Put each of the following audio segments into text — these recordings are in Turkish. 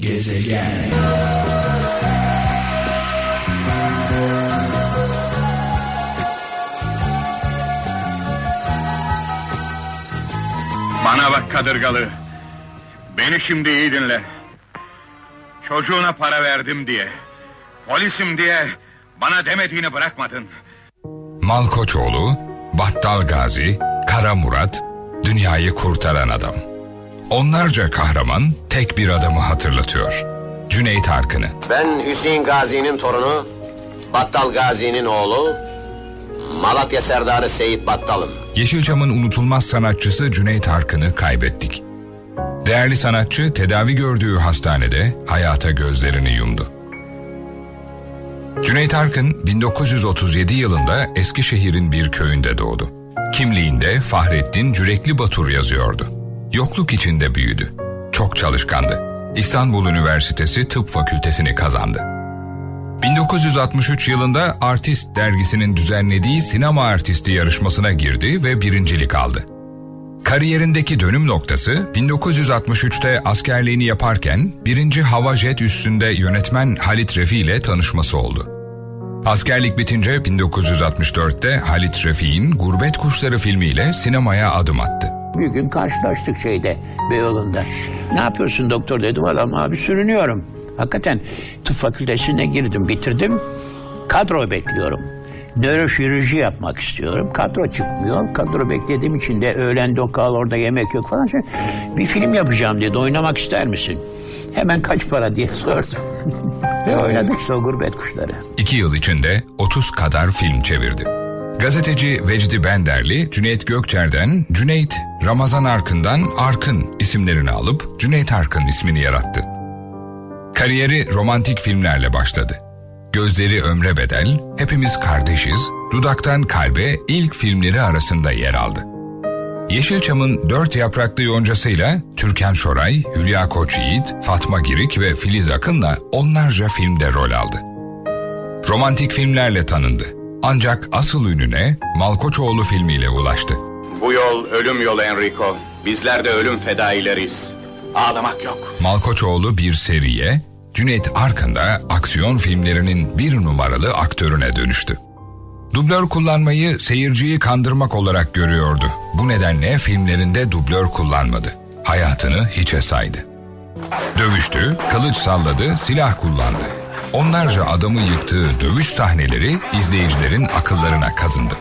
Gezegen Bana bak kadırgalı. Beni şimdi iyi dinle. Çocuğuna para verdim diye, polisim diye bana demediğini bırakmadın. Malkoçoğlu, Battal Gazi, Kara Murat, dünyayı kurtaran adam. Onlarca kahraman tek bir adamı hatırlatıyor. Cüneyt Arkın'ı. Ben Hüseyin Gazi'nin torunu, Battal Gazi'nin oğlu, Malatya Serdarı Seyit Battal'ım. Yeşilçam'ın unutulmaz sanatçısı Cüneyt Arkın'ı kaybettik. Değerli sanatçı tedavi gördüğü hastanede hayata gözlerini yumdu. Cüneyt Arkın 1937 yılında Eskişehir'in bir köyünde doğdu. Kimliğinde Fahrettin Cürekli Batur yazıyordu. Yokluk içinde büyüdü. Çok çalışkandı. İstanbul Üniversitesi Tıp Fakültesini kazandı. 1963 yılında Artist dergisinin düzenlediği sinema artisti yarışmasına girdi ve birincilik aldı. Kariyerindeki dönüm noktası 1963'te askerliğini yaparken 1. Hava Jet üstünde yönetmen Halit Refi ile tanışması oldu. Askerlik bitince 1964'te Halit Refi'nin Gurbet Kuşları filmiyle sinemaya adım attı. Bir gün karşılaştık şeyde Beyoğlu'nda. Ne yapıyorsun doktor dedim adam abi sürünüyorum. Hakikaten tıp fakültesine girdim bitirdim. Kadro bekliyorum. Nöroşirurji yapmak istiyorum. Kadro çıkmıyor. Kadro beklediğim için de öğlen dokal orada yemek yok falan. Şey, Bir film yapacağım dedi. Oynamak ister misin? Hemen kaç para diye sordum. Ve oynadık işte o gurbet kuşları. İki yıl içinde 30 kadar film çevirdi. Gazeteci Vecdi Benderli, Cüneyt Gökçer'den Cüneyt, Ramazan Arkın'dan Arkın isimlerini alıp Cüneyt Arkın ismini yarattı. Kariyeri romantik filmlerle başladı. Gözleri ömre bedel, hepimiz kardeşiz, dudaktan kalbe ilk filmleri arasında yer aldı. Yeşilçam'ın dört yapraklı yoncasıyla Türkan Şoray, Hülya Koçyiğit, Fatma Girik ve Filiz Akın'la onlarca filmde rol aldı. Romantik filmlerle tanındı. Ancak asıl ününe Malkoçoğlu filmiyle ulaştı. Bu yol ölüm yolu Enrico. Bizler de ölüm fedaileriyiz. Ağlamak yok. Malkoçoğlu bir seriye, Cüneyt Arkın da aksiyon filmlerinin bir numaralı aktörüne dönüştü. Dublör kullanmayı seyirciyi kandırmak olarak görüyordu. Bu nedenle filmlerinde dublör kullanmadı. Hayatını hiçe saydı. Dövüştü, kılıç salladı, silah kullandı. Onlarca adamı yıktığı dövüş sahneleri izleyicilerin akıllarına kazındı.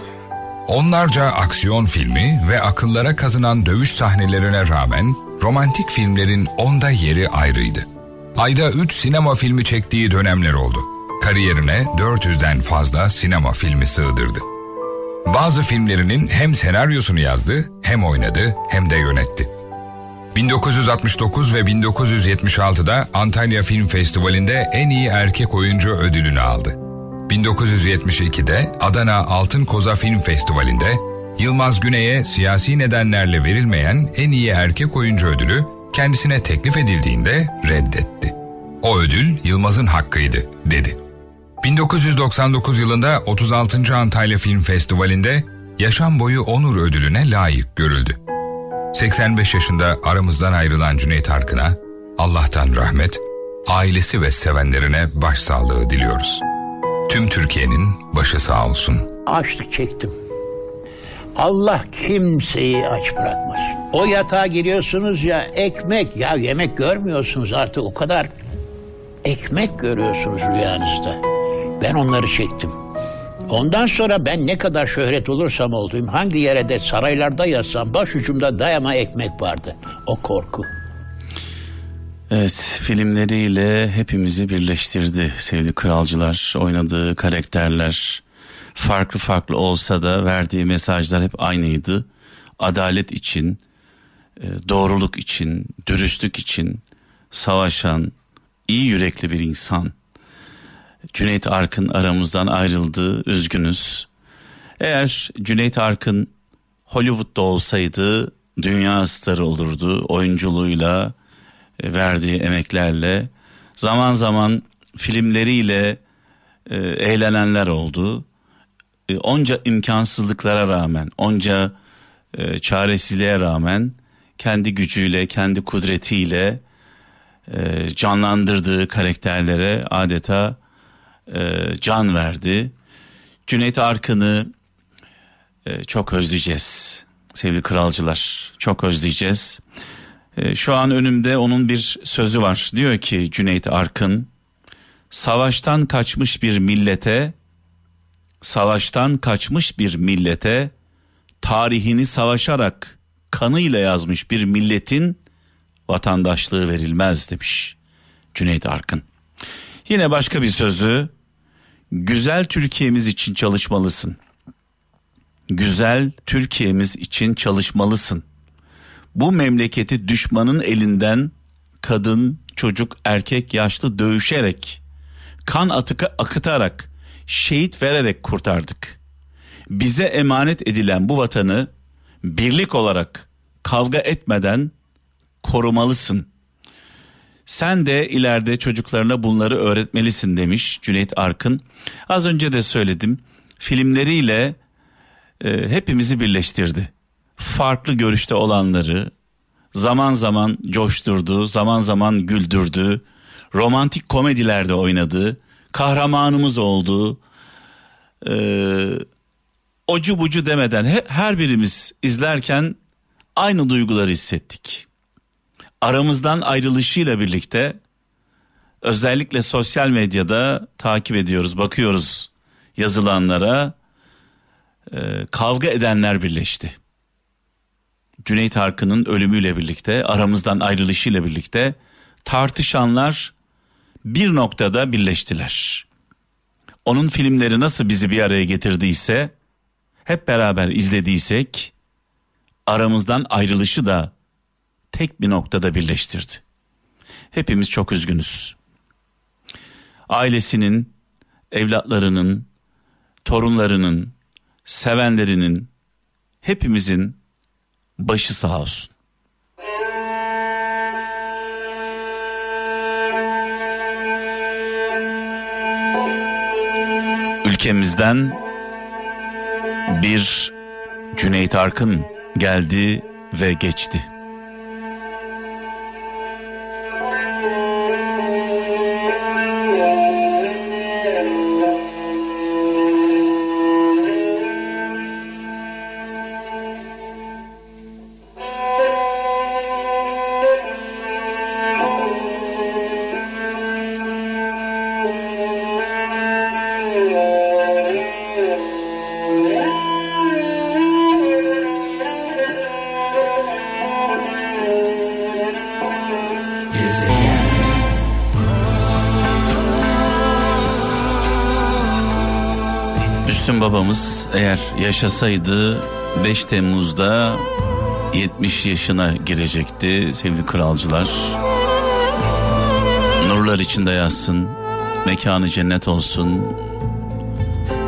Onlarca aksiyon filmi ve akıllara kazınan dövüş sahnelerine rağmen romantik filmlerin onda yeri ayrıydı. Ayda 3 sinema filmi çektiği dönemler oldu. Kariyerine 400'den fazla sinema filmi sığdırdı. Bazı filmlerinin hem senaryosunu yazdı, hem oynadı, hem de yönetti. 1969 ve 1976'da Antalya Film Festivali'nde en iyi erkek oyuncu ödülünü aldı. 1972'de Adana Altın Koza Film Festivali'nde Yılmaz Güney'e siyasi nedenlerle verilmeyen en iyi erkek oyuncu ödülü kendisine teklif edildiğinde reddetti. O ödül Yılmaz'ın hakkıydı dedi. 1999 yılında 36. Antalya Film Festivali'nde Yaşam Boyu Onur Ödülüne layık görüldü. 85 yaşında aramızdan ayrılan Cüneyt Arkın'a Allah'tan rahmet, ailesi ve sevenlerine başsağlığı diliyoruz. Tüm Türkiye'nin başı sağ olsun. Açlık çektim. Allah kimseyi aç bırakmaz. O yatağa giriyorsunuz ya ekmek ya yemek görmüyorsunuz artık o kadar ekmek görüyorsunuz rüyanızda. Ben onları çektim. Ondan sonra ben ne kadar şöhret olursam olayım, hangi yere de saraylarda yatsam başucumda dayama ekmek vardı. O korku. Evet filmleriyle hepimizi birleştirdi sevgili kralcılar. Oynadığı karakterler farklı farklı olsa da verdiği mesajlar hep aynıydı. Adalet için, e, doğruluk için, dürüstlük için savaşan iyi yürekli bir insan. Cüneyt Arkın aramızdan ayrıldı, üzgünüz. Eğer Cüneyt Arkın Hollywood'da olsaydı dünya starı olurdu oyunculuğuyla, verdiği emeklerle. Zaman zaman filmleriyle e, eğlenenler oldu. E, onca imkansızlıklara rağmen, onca e, çaresizliğe rağmen kendi gücüyle, kendi kudretiyle e, canlandırdığı karakterlere adeta e, can verdi. Cüneyt Arkın'ı e, çok özleyeceğiz sevgili kralcılar çok özleyeceğiz. E, şu an önümde onun bir sözü var diyor ki Cüneyt Arkın savaştan kaçmış bir millete savaştan kaçmış bir millete tarihini savaşarak kanıyla yazmış bir milletin vatandaşlığı verilmez demiş Cüneyt Arkın. Yine başka bir sözü güzel Türkiye'miz için çalışmalısın. Güzel Türkiye'miz için çalışmalısın. Bu memleketi düşmanın elinden kadın, çocuk, erkek, yaşlı dövüşerek, kan atıka akıtarak, şehit vererek kurtardık. Bize emanet edilen bu vatanı birlik olarak kavga etmeden korumalısın. Sen de ileride çocuklarına bunları öğretmelisin demiş Cüneyt Arkın. Az önce de söyledim. Filmleriyle e, hepimizi birleştirdi. Farklı görüşte olanları zaman zaman coşturdu, zaman zaman güldürdü. Romantik komedilerde oynadı. Kahramanımız oldu. Ee, ocu bucu demeden he, her birimiz izlerken aynı duyguları hissettik. Aramızdan ayrılışıyla birlikte özellikle sosyal medyada takip ediyoruz, bakıyoruz yazılanlara. Ee, kavga edenler birleşti. Cüneyt Arkın'ın ölümüyle birlikte, aramızdan ayrılışıyla birlikte tartışanlar bir noktada birleştiler. Onun filmleri nasıl bizi bir araya getirdiyse, hep beraber izlediysek, aramızdan ayrılışı da tek bir noktada birleştirdi. Hepimiz çok üzgünüz. Ailesinin, evlatlarının, torunlarının, sevenlerinin, hepimizin başı sağ olsun. Ülkemizden bir Cüneyt Arkın geldi ve geçti. Babamız eğer yaşasaydı 5 Temmuz'da 70 yaşına girecekti sevgili kralcılar. Nurlar içinde yatsın, mekanı cennet olsun.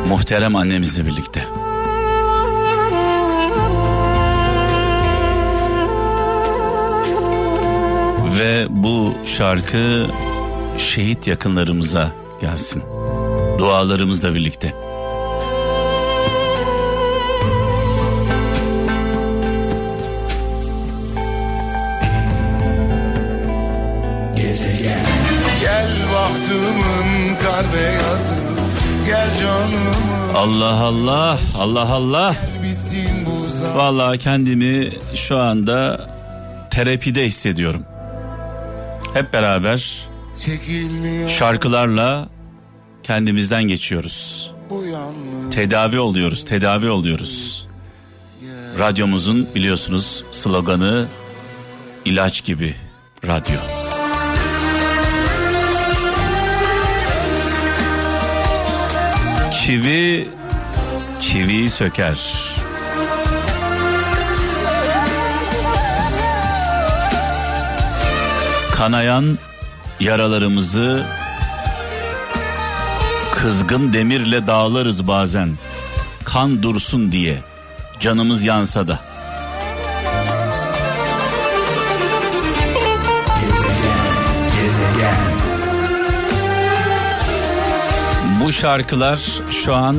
Muhterem annemizle birlikte. Ve bu şarkı şehit yakınlarımıza gelsin. Dualarımızla birlikte. Allah Allah, Allah Allah. Vallahi kendimi şu anda terapide hissediyorum. Hep beraber şarkılarla kendimizden geçiyoruz. Tedavi oluyoruz, tedavi oluyoruz. Radyomuzun biliyorsunuz sloganı ilaç gibi radyo. Çivi çiviyi söker. Kanayan yaralarımızı kızgın demirle dağlarız bazen. Kan dursun diye canımız yansa da. Bu şarkılar şu an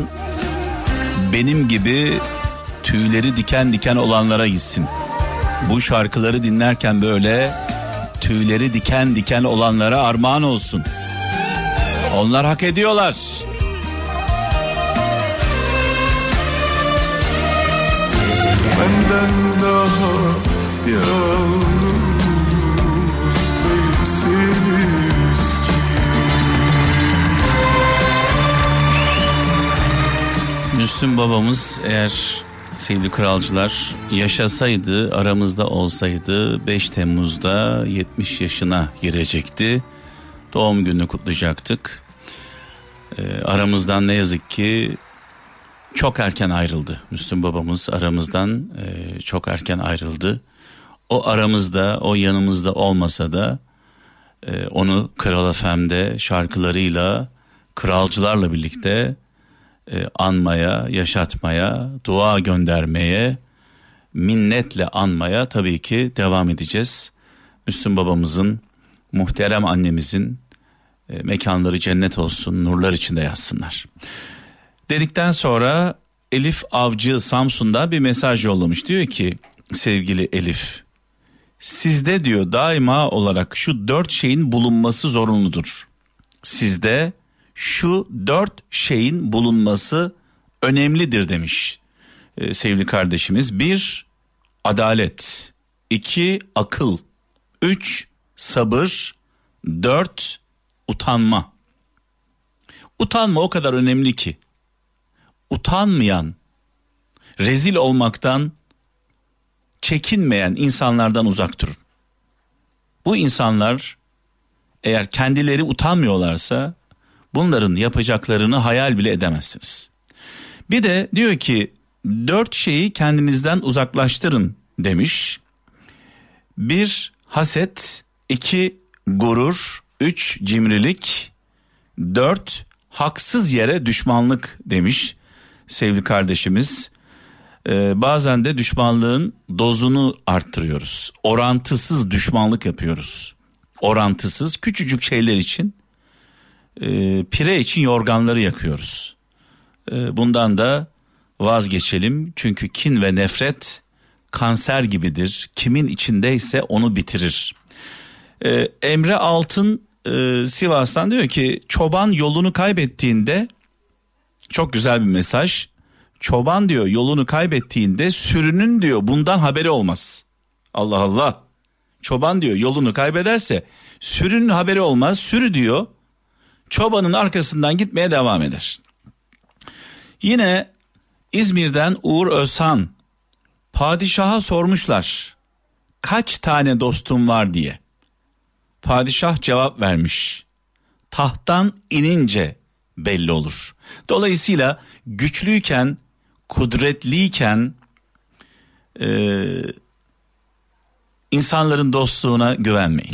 benim gibi tüyleri diken diken olanlara gitsin. Bu şarkıları dinlerken böyle tüyleri diken diken olanlara armağan olsun. Onlar hak ediyorlar. Benden daha yalnız Müslüm babamız eğer sevgili kralcılar yaşasaydı aramızda olsaydı 5 Temmuz'da 70 yaşına girecekti. Doğum günü kutlayacaktık. Ee, aramızdan ne yazık ki çok erken ayrıldı. Müslüm babamız aramızdan e, çok erken ayrıldı. O aramızda, o yanımızda olmasa da e, onu Kral FM'de şarkılarıyla, kralcılarla birlikte e, anmaya, yaşatmaya, dua göndermeye, minnetle anmaya tabii ki devam edeceğiz. Müslüm babamızın, muhterem annemizin e, mekanları cennet olsun, nurlar içinde yatsınlar. Dedikten sonra Elif Avcı Samsun'da bir mesaj yollamış. Diyor ki sevgili Elif sizde diyor daima olarak şu dört şeyin bulunması zorunludur. Sizde şu dört şeyin bulunması önemlidir demiş ee, sevgili kardeşimiz. Bir adalet, iki akıl, üç sabır, dört utanma. Utanma o kadar önemli ki utanmayan, rezil olmaktan çekinmeyen insanlardan uzak durun. Bu insanlar eğer kendileri utanmıyorlarsa bunların yapacaklarını hayal bile edemezsiniz. Bir de diyor ki dört şeyi kendinizden uzaklaştırın demiş. Bir haset, iki gurur, üç cimrilik, dört haksız yere düşmanlık demiş sevgili kardeşimiz. Ee, bazen de düşmanlığın dozunu arttırıyoruz. Orantısız düşmanlık yapıyoruz. Orantısız küçücük şeyler için e, pire için yorganları yakıyoruz. E, bundan da vazgeçelim çünkü kin ve nefret kanser gibidir. Kimin içindeyse onu bitirir. E, Emre Altın e, Sivas'tan diyor ki çoban yolunu kaybettiğinde çok güzel bir mesaj. Çoban diyor yolunu kaybettiğinde sürünün diyor bundan haberi olmaz. Allah Allah. Çoban diyor yolunu kaybederse sürünün haberi olmaz. Sürü diyor çobanın arkasından gitmeye devam eder. Yine İzmir'den Uğur Özhan padişaha sormuşlar kaç tane dostum var diye. Padişah cevap vermiş. Tahttan inince belli olur. Dolayısıyla güçlüyken, kudretliyken e, insanların dostluğuna güvenmeyin.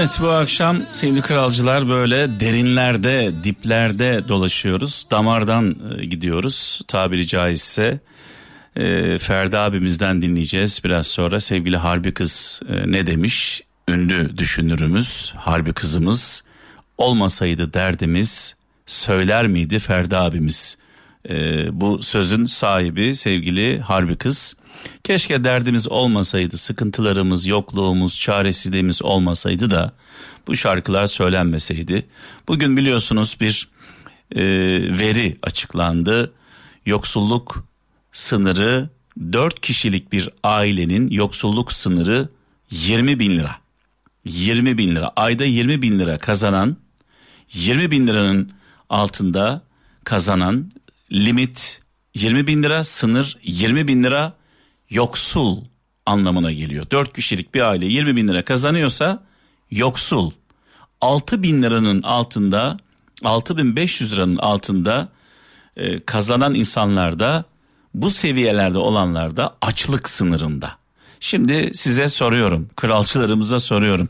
Evet bu akşam sevgili kralcılar böyle derinlerde, diplerde dolaşıyoruz. Damardan e, gidiyoruz tabiri caizse. E, Ferdi abimizden dinleyeceğiz biraz sonra. Sevgili Harbi kız e, ne demiş? Ünlü düşünürümüz, Harbi kızımız. Olmasaydı derdimiz söyler miydi Ferdi abimiz? E, bu sözün sahibi sevgili Harbi kız. Keşke derdimiz olmasaydı, sıkıntılarımız, yokluğumuz, çaresizliğimiz olmasaydı da bu şarkılar söylenmeseydi. Bugün biliyorsunuz bir e, veri açıklandı. Yoksulluk sınırı 4 kişilik bir ailenin yoksulluk sınırı 20 bin lira. 20 bin lira ayda 20 bin lira kazanan 20 bin liranın altında kazanan limit 20 bin lira sınır 20 bin lira yoksul anlamına geliyor. 4 kişilik bir aile 20 bin lira kazanıyorsa yoksul. 6 bin liranın altında 6500 liranın altında e, kazanan insanlar da bu seviyelerde olanlar da açlık sınırında. Şimdi size soruyorum kralçılarımıza soruyorum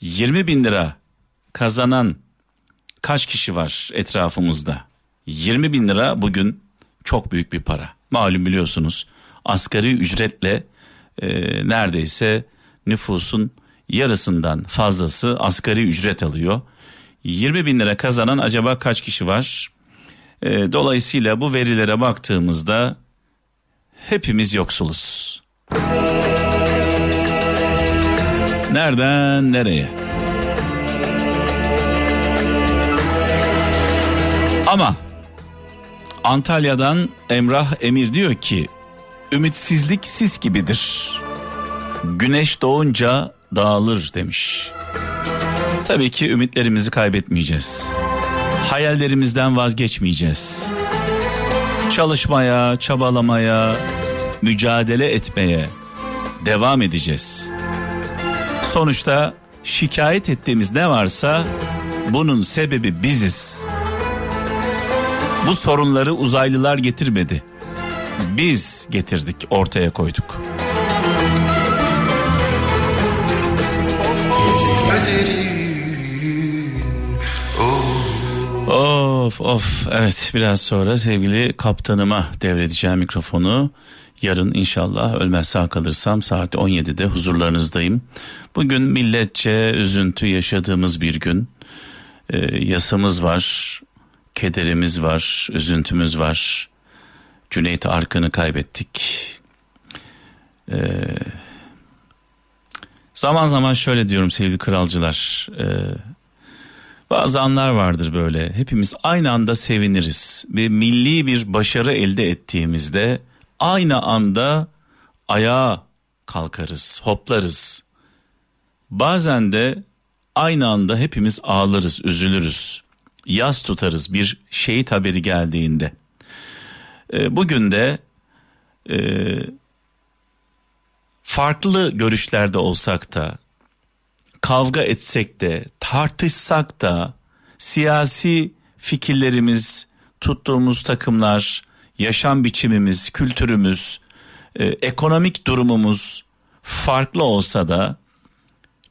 20 bin lira kazanan kaç kişi var etrafımızda? 20 bin lira bugün çok büyük bir para. Malum biliyorsunuz asgari ücretle e, neredeyse nüfusun yarısından fazlası asgari ücret alıyor. 20 bin lira kazanan acaba kaç kişi var? E, dolayısıyla bu verilere baktığımızda hepimiz yoksuluz. Nereden nereye? Ama Antalya'dan Emrah Emir diyor ki ümitsizlik sis gibidir. Güneş doğunca dağılır demiş. Tabii ki ümitlerimizi kaybetmeyeceğiz. Hayallerimizden vazgeçmeyeceğiz. Çalışmaya, çabalamaya, mücadele etmeye devam edeceğiz. Sonuçta şikayet ettiğimiz ne varsa bunun sebebi biziz. Bu sorunları uzaylılar getirmedi. Biz getirdik, ortaya koyduk. Of of evet biraz sonra sevgili kaptanıma devredeceğim mikrofonu. Yarın inşallah ölmez sağ kalırsam saat 17'de huzurlarınızdayım. Bugün milletçe üzüntü yaşadığımız bir gün. Ee, yasamız var, kederimiz var, üzüntümüz var. Cüneyt Arkın'ı kaybettik. Ee, zaman zaman şöyle diyorum sevgili kralcılar. Ee, bazı anlar vardır böyle. Hepimiz aynı anda seviniriz. Ve milli bir başarı elde ettiğimizde aynı anda ayağa kalkarız, hoplarız. Bazen de aynı anda hepimiz ağlarız, üzülürüz. Yas tutarız bir şehit haberi geldiğinde. E, bugün de e, farklı görüşlerde olsak da kavga etsek de tartışsak da siyasi fikirlerimiz, tuttuğumuz takımlar, yaşam biçimimiz, kültürümüz, e, ekonomik durumumuz farklı olsa da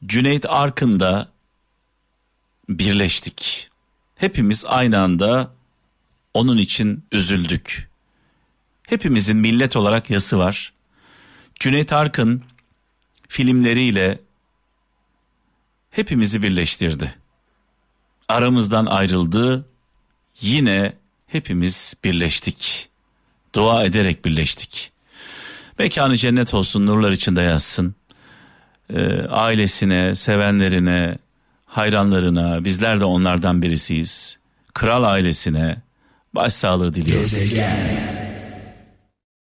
Cüneyt Arkın'da birleştik. Hepimiz aynı anda onun için üzüldük. Hepimizin millet olarak yası var. Cüneyt Arkın filmleriyle hepimizi birleştirdi. Aramızdan ayrıldı, yine hepimiz birleştik. Dua ederek birleştik. Mekanı cennet olsun, nurlar içinde yazsın. Ee, ailesine, sevenlerine, hayranlarına, bizler de onlardan birisiyiz. Kral ailesine başsağlığı diliyoruz. Gezegen